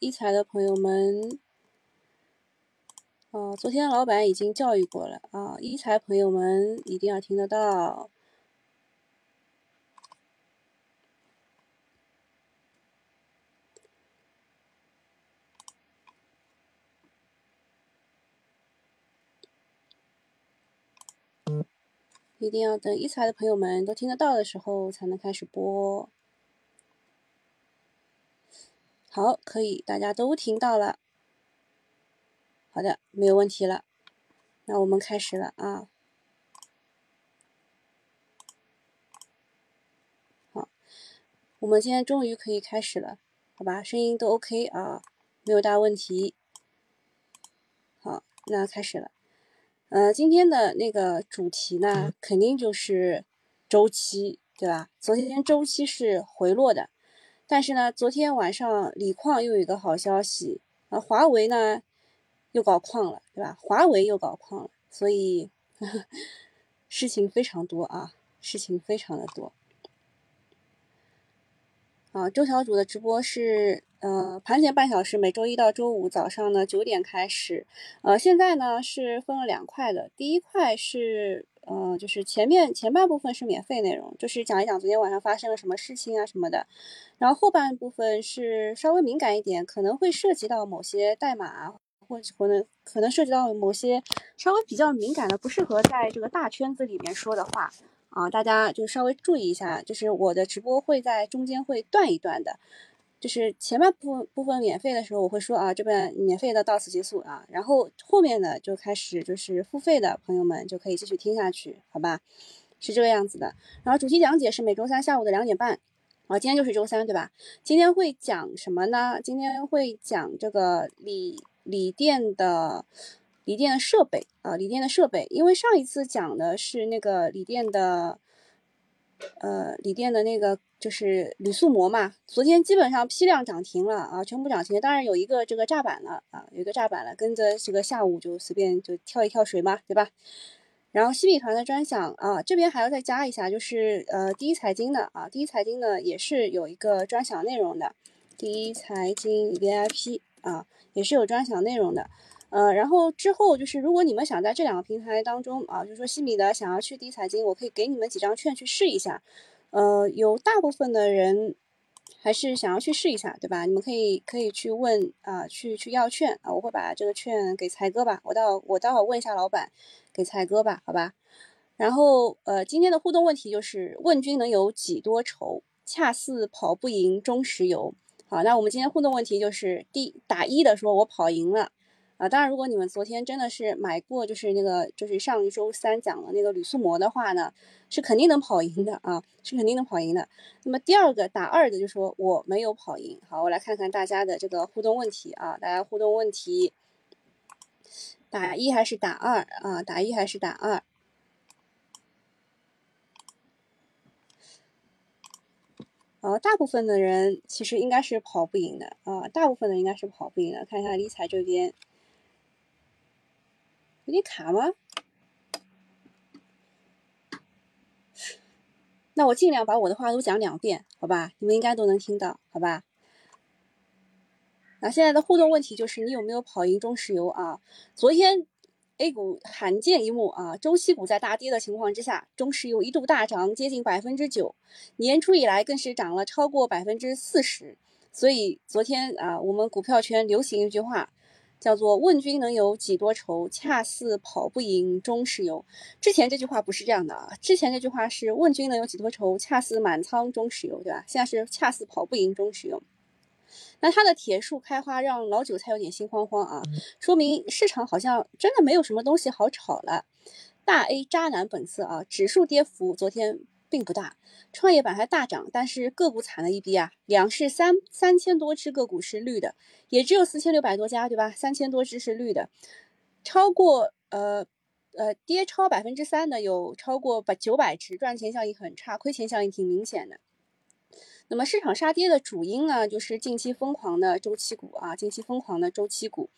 一财的朋友们，啊，昨天老板已经教育过了啊，一财朋友们一定要听得到。一定要等一财的朋友们都听得到的时候才能开始播。好，可以，大家都听到了。好的，没有问题了。那我们开始了啊。好，我们今天终于可以开始了，好吧？声音都 OK 啊，没有大问题。好，那开始了。呃，今天的那个主题呢，肯定就是周期，对吧？昨天周期是回落的，但是呢，昨天晚上锂矿又有一个好消息啊，华为呢又搞矿了，对吧？华为又搞矿了，所以呵呵 事情非常多啊，事情非常的多。啊，周小主的直播是。呃，盘前半小时，每周一到周五早上呢九点开始。呃，现在呢是分了两块的，第一块是呃，就是前面前半部分是免费内容，就是讲一讲昨天晚上发生了什么事情啊什么的。然后后半部分是稍微敏感一点，可能会涉及到某些代码，或者可能可能涉及到某些稍微比较敏感的、不适合在这个大圈子里面说的话啊，大家就稍微注意一下。就是我的直播会在中间会断一段的。就是前半部部分免费的时候，我会说啊，这边免费的到此结束啊，然后后面呢就开始就是付费的朋友们就可以继续听下去，好吧？是这个样子的。然后主题讲解是每周三下午的两点半，啊，今天就是周三对吧？今天会讲什么呢？今天会讲这个锂锂电的锂电的设备啊，锂电的设备，因为上一次讲的是那个锂电的。呃，锂电的那个就是铝塑膜嘛，昨天基本上批量涨停了啊，全部涨停。当然有一个这个炸板了啊，有一个炸板了，跟着这个下午就随便就跳一跳水嘛，对吧？然后西米团的专享啊，这边还要再加一下，就是呃第一财经的啊，第一财经呢也是有一个专享内容的，第一财经 VIP 啊也是有专享内容的。呃，然后之后就是，如果你们想在这两个平台当中啊，就是说西米的想要去低财经，我可以给你们几张券去试一下。呃，有大部分的人还是想要去试一下，对吧？你们可以可以去问啊，去去要券啊，我会把这个券给才哥吧，我到我待会问一下老板，给才哥吧，好吧。然后呃，今天的互动问题就是问君能有几多愁？恰似跑不赢中石油。好，那我们今天互动问题就是第打一的说，我跑赢了。啊，当然，如果你们昨天真的是买过，就是那个，就是上一周三讲的那个铝塑膜的话呢，是肯定能跑赢的啊，是肯定能跑赢的。那么第二个打二的就说我没有跑赢。好，我来看看大家的这个互动问题啊，大家互动问题，打一还是打二啊？打一还是打二？啊，大部分的人其实应该是跑不赢的啊，大部分的应该是跑不赢的。看一下理财这边。有点卡吗？那我尽量把我的话都讲两遍，好吧？你们应该都能听到，好吧？那现在的互动问题就是你有没有跑赢中石油啊？昨天 A 股罕见一幕啊，周期股在大跌的情况之下，中石油一度大涨接近百分之九，年初以来更是涨了超过百分之四十。所以昨天啊，我们股票圈流行一句话。叫做问君能有几多愁，恰似跑不赢中石油。之前这句话不是这样的啊，之前这句话是问君能有几多愁，恰似满仓中石油，对吧？现在是恰似跑不赢中石油。那它的铁树开花，让老韭菜有点心慌慌啊，说明市场好像真的没有什么东西好炒了。大 A 渣男本色啊，指数跌幅昨天。并不大，创业板还大涨，但是个股惨了一逼啊！两市三三千多只个股是绿的，也只有四千六百多家，对吧？三千多只是绿的，超过呃呃跌超百分之三的有超过百九百只，赚钱效应很差，亏钱效应挺明显的。那么市场杀跌的主因呢，就是近期疯狂的周期股啊，近期疯狂的周期股。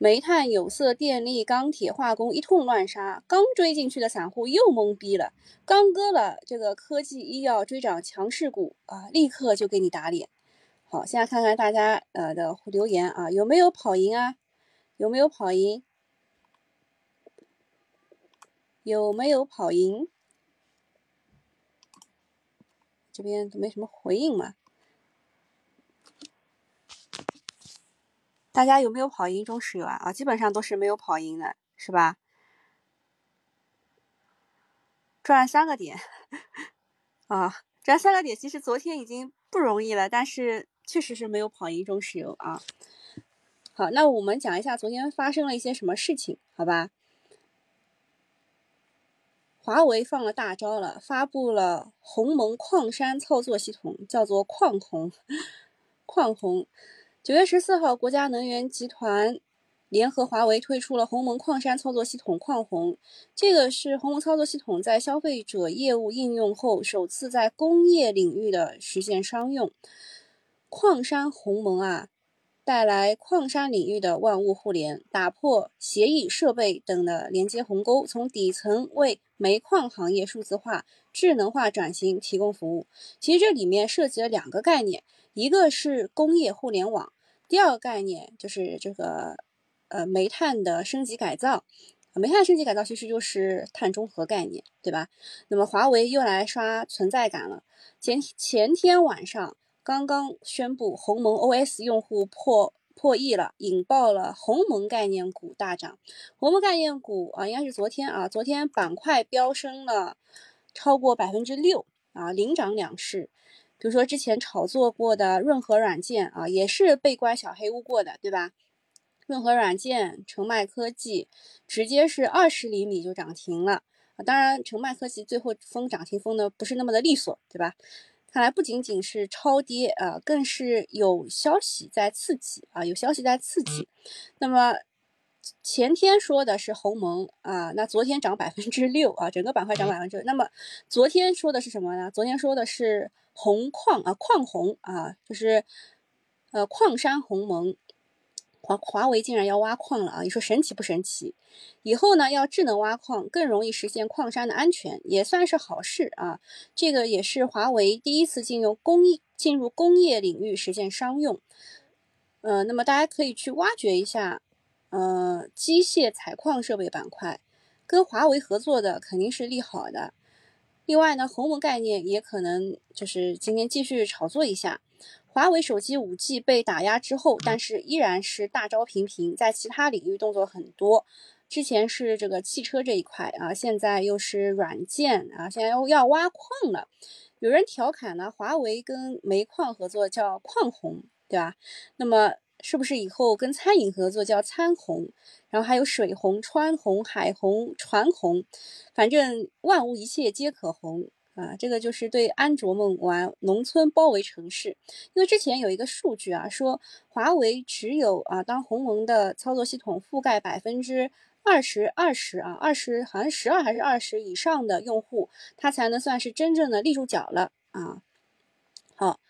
煤炭、有色、电力、钢铁、化工一通乱杀，刚追进去的散户又懵逼了。刚割了这个科技、医药追涨强势股啊，立刻就给你打脸好，现在看看大家呃的留言啊，有没有跑赢啊？有没有跑赢？有没有跑赢？这边都没什么回应嘛？大家有没有跑赢中石油啊？啊，基本上都是没有跑赢的，是吧？赚三个点啊，赚三个点，其实昨天已经不容易了，但是确实是没有跑赢中石油啊。好，那我们讲一下昨天发生了一些什么事情，好吧？华为放了大招了，发布了鸿蒙矿山操作系统，叫做矿鸿。矿鸿，九月十四号，国家能源集团联合华为推出了鸿蒙矿山操作系统矿鸿。这个是鸿蒙操作系统在消费者业务应用后，首次在工业领域的实现商用。矿山鸿蒙啊。带来矿山领域的万物互联，打破协议、设备等的连接鸿沟，从底层为煤矿行业数字化、智能化转型提供服务。其实这里面涉及了两个概念，一个是工业互联网，第二个概念就是这个呃煤炭的升级改造。煤炭升级改造其实就是碳中和概念，对吧？那么华为又来刷存在感了，前前天晚上。刚刚宣布鸿蒙 OS 用户破破亿了，引爆了鸿蒙概念股大涨。鸿蒙概念股啊，应该是昨天啊，昨天板块飙升了超过百分之六啊，领涨两市。比如说之前炒作过的润和软件啊，也是被关小黑屋过的，对吧？润和软件、澄迈科技直接是二十厘米就涨停了啊。当然，澄迈科技最后封涨停封的不是那么的利索，对吧？看来不仅仅是超跌啊，更是有消息在刺激啊，有消息在刺激。那么前天说的是鸿蒙啊，那昨天涨百分之六啊，整个板块涨百分之。那么昨天说的是什么呢？昨天说的是红矿啊，矿红啊，就是呃矿山鸿蒙。华华为竟然要挖矿了啊！你说神奇不神奇？以后呢要智能挖矿，更容易实现矿山的安全，也算是好事啊。这个也是华为第一次进入工业进入工业领域实现商用。呃，那么大家可以去挖掘一下，呃，机械采矿设备板块，跟华为合作的肯定是利好的。另外呢，鸿蒙概念也可能就是今天继续炒作一下。华为手机五 G 被打压之后，但是依然是大招频频，在其他领域动作很多。之前是这个汽车这一块啊，现在又是软件啊，现在又要挖矿了。有人调侃呢，华为跟煤矿合作叫矿红，对吧？那么是不是以后跟餐饮合作叫餐红？然后还有水红、川红、海红、船红，反正万物一切皆可红。啊，这个就是对安卓梦玩农村包围城市，因为之前有一个数据啊，说华为只有啊，当鸿蒙的操作系统覆盖百分之二十二十啊，二十好像十二还是二十以上的用户，它才能算是真正的立住脚了啊。好，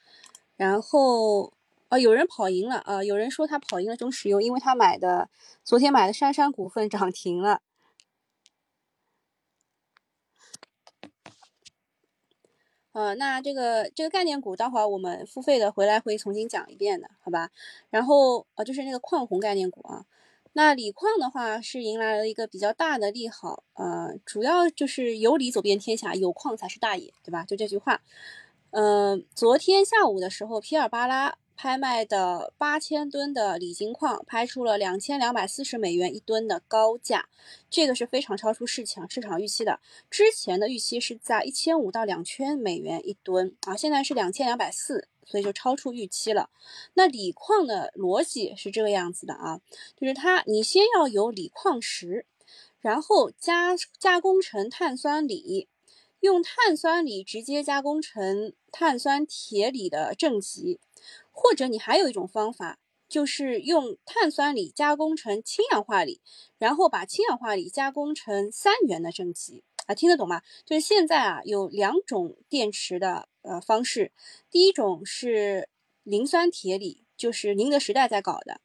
然后啊，有人跑赢了啊，有人说他跑赢了中石油，因为他买的昨天买的杉杉股份涨停了。呃，那这个这个概念股，待会儿我们付费的回来会重新讲一遍的，好吧？然后呃，就是那个矿红概念股啊，那锂矿的话是迎来了一个比较大的利好，呃，主要就是有锂走遍天下，有矿才是大爷，对吧？就这句话。嗯，昨天下午的时候，皮尔巴拉。拍卖的八千吨的锂金矿拍出了两千两百四十美元一吨的高价，这个是非常超出市场市场预期的。之前的预期是在一千五到两千美元一吨啊，现在是两千两百四，所以就超出预期了。那锂矿的逻辑是这个样子的啊，就是它你先要有锂矿石，然后加加工成碳酸锂，用碳酸锂直接加工成碳酸铁锂的正极。或者你还有一种方法，就是用碳酸锂加工成氢氧化锂，然后把氢氧化锂加工成三元的正极啊，听得懂吗？就是现在啊有两种电池的呃方式，第一种是磷酸铁锂，就是宁德时代在搞的，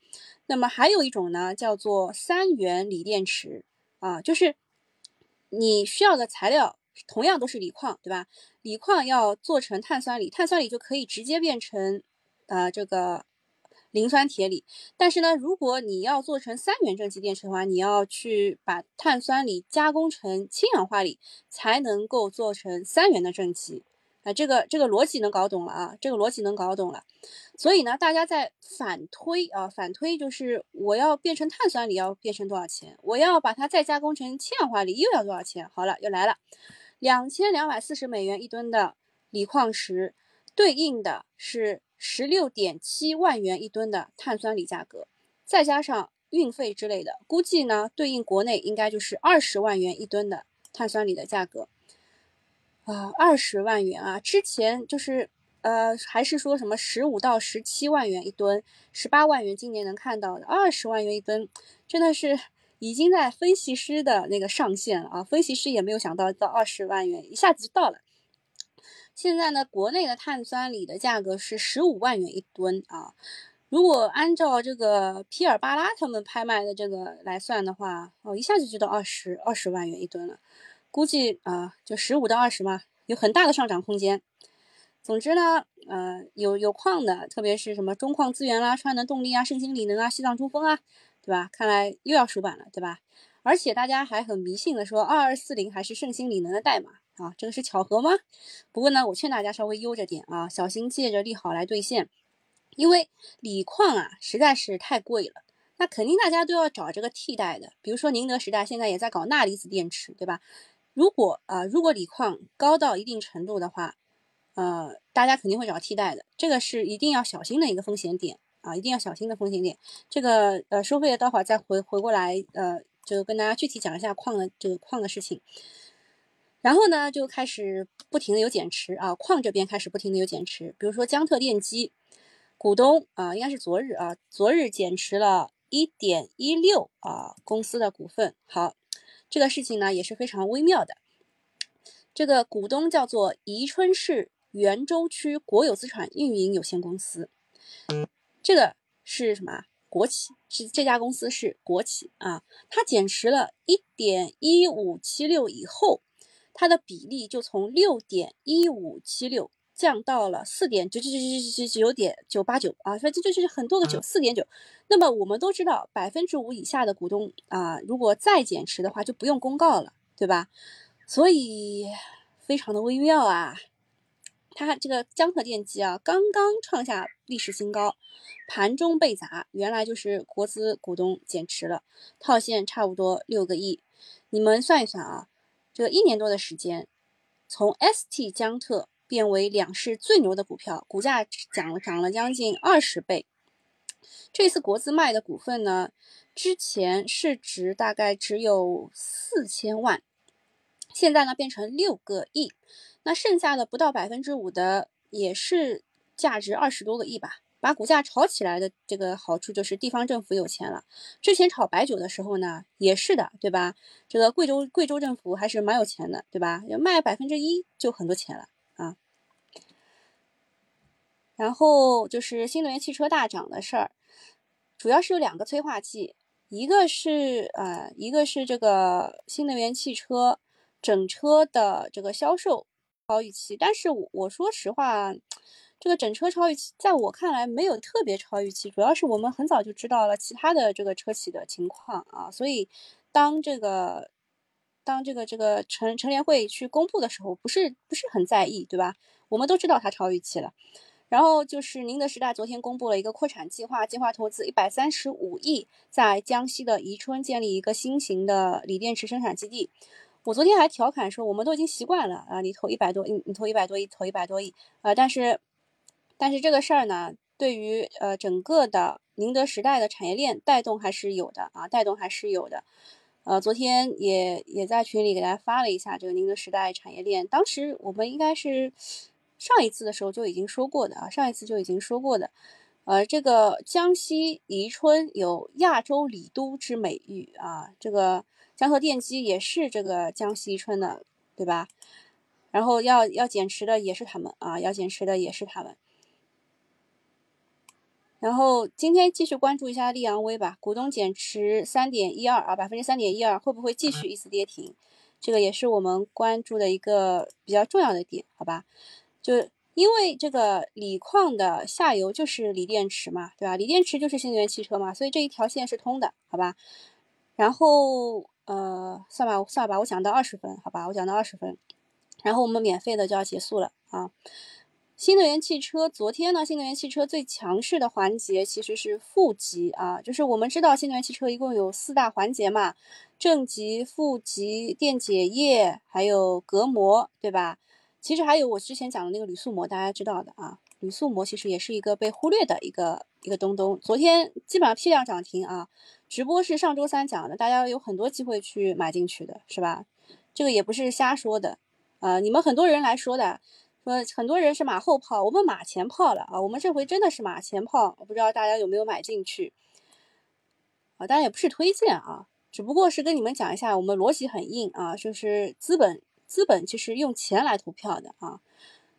那么还有一种呢叫做三元锂电池啊，就是你需要的材料同样都是锂矿，对吧？锂矿要做成碳酸锂，碳酸锂就可以直接变成。啊这个磷酸铁锂。但是呢，如果你要做成三元正极电池的话，你要去把碳酸锂加工成氢氧化锂，才能够做成三元的正极。啊，这个这个逻辑能搞懂了啊，这个逻辑能搞懂了。所以呢，大家在反推啊，反推就是我要变成碳酸锂要变成多少钱？我要把它再加工成氢氧化锂又要多少钱？好了，又来了，两千两百四十美元一吨的锂矿石，对应的是十六点七万元一吨的碳酸锂价格，再加上运费之类的，估计呢，对应国内应该就是二十万元一吨的碳酸锂的价格。啊，二十万元啊！之前就是，呃，还是说什么十五到十七万元一吨，十八万元今年能看到的，二十万元一吨，真的是已经在分析师的那个上限了啊！分析师也没有想到到二十万元一下子就到了。现在呢，国内的碳酸锂的价格是十五万元一吨啊。如果按照这个皮尔巴拉他们拍卖的这个来算的话，哦，一下子就到二十二十万元一吨了。估计啊，就十五到二十嘛，有很大的上涨空间。总之呢，呃，有有矿的，特别是什么中矿资源啦、川能动力啊、盛兴锂能啊、西藏珠峰啊，对吧？看来又要数板了，对吧？而且大家还很迷信的说，二二四零还是盛兴锂能的代码啊，这个是巧合吗？不过呢，我劝大家稍微悠着点啊，小心借着利好来兑现，因为锂矿啊实在是太贵了，那肯定大家都要找这个替代的，比如说宁德时代现在也在搞钠离子电池，对吧？如果啊，如果锂矿高到一定程度的话，呃，大家肯定会找替代的，这个是一定要小心的一个风险点啊，一定要小心的风险点。这个呃，收费的待会儿再回回过来，呃，就跟大家具体讲一下矿的这个矿的事情。然后呢，就开始不停的有减持啊，矿这边开始不停的有减持，比如说江特电机股东啊，应该是昨日啊，昨日减持了一点一六啊公司的股份，好。这个事情呢也是非常微妙的。这个股东叫做宜春市袁州区国有资产运营有限公司，这个是什么？国企，是这家公司是国企啊。它减持了一点一五七六以后，它的比例就从六点一五七六。降到了四点九九九九九九九点九八九啊，反正就是很多个九，四点九。那么我们都知道，百分之五以下的股东啊，如果再减持的话，就不用公告了，对吧？所以非常的微妙啊。它这个江河电机啊，刚刚创下历史新高，盘中被砸，原来就是国资股东减持了，套现差不多六个亿。你们算一算啊，这一年多的时间，从 ST 江特。变为两市最牛的股票，股价涨了涨了将近二十倍。这次国资卖的股份呢，之前市值大概只有四千万，现在呢变成六个亿。那剩下的不到百分之五的，也是价值二十多个亿吧。把股价炒起来的这个好处就是地方政府有钱了。之前炒白酒的时候呢，也是的，对吧？这个贵州贵州政府还是蛮有钱的，对吧？卖百分之一就很多钱了啊。然后就是新能源汽车大涨的事儿，主要是有两个催化剂，一个是呃，一个是这个新能源汽车整车的这个销售超预期，但是我我说实话，这个整车超预期，在我看来没有特别超预期，主要是我们很早就知道了其他的这个车企的情况啊，所以当这个当这个这个成成联会去公布的时候，不是不是很在意，对吧？我们都知道它超预期了。然后就是宁德时代昨天公布了一个扩产计划，计划投资一百三十五亿，在江西的宜春建立一个新型的锂电池生产基地。我昨天还调侃说，我们都已经习惯了啊，你投一百多，你你投一百多亿，投一百多亿啊。但是，但是这个事儿呢，对于呃整个的宁德时代的产业链带动还是有的啊，带动还是有的。呃，昨天也也在群里给大家发了一下这个宁德时代产业链，当时我们应该是。上一次的时候就已经说过的啊，上一次就已经说过的，呃，这个江西宜春有亚洲锂都之美誉啊，这个江河电机也是这个江西宜春的，对吧？然后要要减持的也是他们啊，要减持的也是他们。然后今天继续关注一下利昂威吧，股东减持三点一二啊，百分之三点一二，会不会继续一次跌停？这个也是我们关注的一个比较重要的点，好吧？就因为这个锂矿的下游就是锂电池嘛，对吧？锂电池就是新能源汽车嘛，所以这一条线是通的，好吧？然后呃，算吧，算吧，我讲到二十分，好吧，我讲到二十分，然后我们免费的就要结束了啊。新能源汽车昨天呢，新能源汽车最强势的环节其实是负极啊，就是我们知道新能源汽车一共有四大环节嘛，正极、负极、电解液，还有隔膜，对吧？其实还有我之前讲的那个铝塑膜，大家知道的啊，铝塑膜其实也是一个被忽略的一个一个东东。昨天基本上批量涨停啊，直播是上周三讲的，大家有很多机会去买进去的，是吧？这个也不是瞎说的啊，你们很多人来说的。说很多人是马后炮，我们马前炮了啊！我们这回真的是马前炮，我不知道大家有没有买进去啊？当然也不是推荐啊，只不过是跟你们讲一下，我们逻辑很硬啊，就是资本资本就是用钱来投票的啊。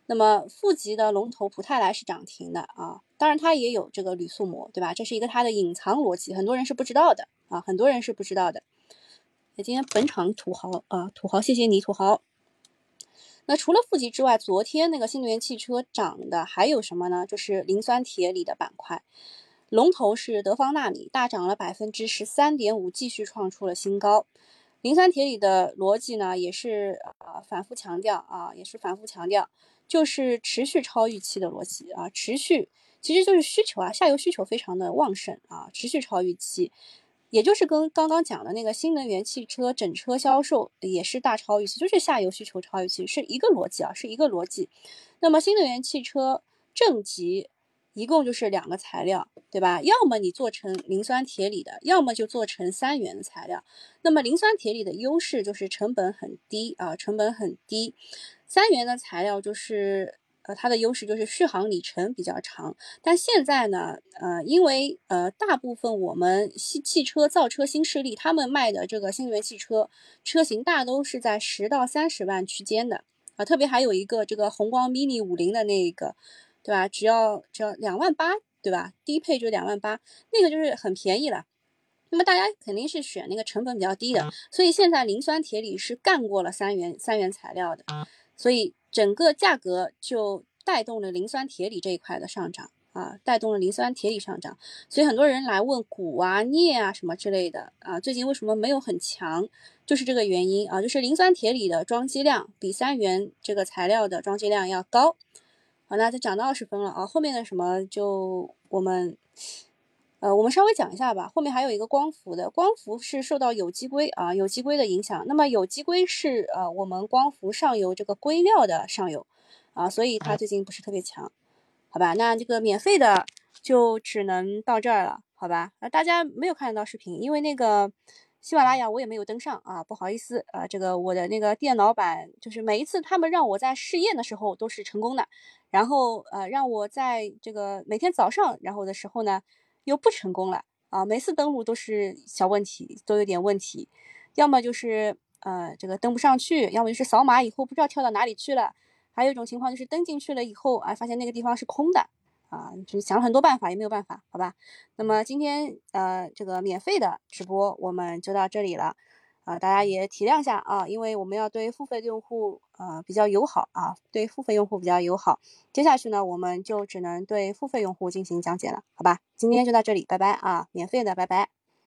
那么负极的龙头普泰来是涨停的啊，当然它也有这个铝塑膜，对吧？这是一个它的隐藏逻辑，很多人是不知道的啊，很多人是不知道的。那今天本场土豪啊，土豪，谢谢你，土豪。那除了负极之外，昨天那个新能源汽车涨的还有什么呢？就是磷酸铁锂的板块，龙头是德方纳米，大涨了百分之十三点五，继续创出了新高。磷酸铁锂的逻辑呢，也是啊反复强调啊，也是反复强调，就是持续超预期的逻辑啊，持续其实就是需求啊，下游需求非常的旺盛啊，持续超预期。也就是跟刚刚讲的那个新能源汽车整车销售也是大超预期，就是下游需求超预期，是一个逻辑啊，是一个逻辑。那么新能源汽车正极一共就是两个材料，对吧？要么你做成磷酸铁锂的，要么就做成三元的材料。那么磷酸铁锂的优势就是成本很低啊，成本很低。三元的材料就是。呃，它的优势就是续航里程比较长，但现在呢，呃，因为呃，大部分我们汽汽车造车新势力他们卖的这个新能源汽车车型大都是在十到三十万区间的啊，特别还有一个这个宏光 mini 五零的那个，对吧？只要只要两万八，对吧？低配就两万八，那个就是很便宜了。那么大家肯定是选那个成本比较低的，所以现在磷酸铁锂是干过了三元三元材料的，所以。整个价格就带动了磷酸铁锂这一块的上涨啊，带动了磷酸铁锂上涨，所以很多人来问钴啊、镍啊什么之类的啊，最近为什么没有很强？就是这个原因啊，就是磷酸铁锂的装机量比三元这个材料的装机量要高。好，那就讲到二十分了啊，后面的什么就我们。呃，我们稍微讲一下吧。后面还有一个光伏的，光伏是受到有机硅啊，有机硅的影响。那么有机硅是呃我们光伏上游这个硅料的上游啊，所以它最近不是特别强，好吧？那这个免费的就只能到这儿了，好吧？啊，大家没有看得到视频，因为那个喜马拉雅我也没有登上啊，不好意思啊。这个我的那个电脑版就是每一次他们让我在试验的时候都是成功的，然后呃让我在这个每天早上然后的时候呢。又不成功了啊！每次登录都是小问题，都有点问题，要么就是呃这个登不上去，要么就是扫码以后不知道跳到哪里去了，还有一种情况就是登进去了以后啊，发现那个地方是空的啊，就想了很多办法也没有办法，好吧？那么今天呃这个免费的直播我们就到这里了。啊，大家也体谅一下啊，因为我们要对付费用户呃比较友好啊，对付费用户比较友好。接下去呢，我们就只能对付费用户进行讲解了，好吧？今天就到这里，拜拜啊，免费的，拜拜。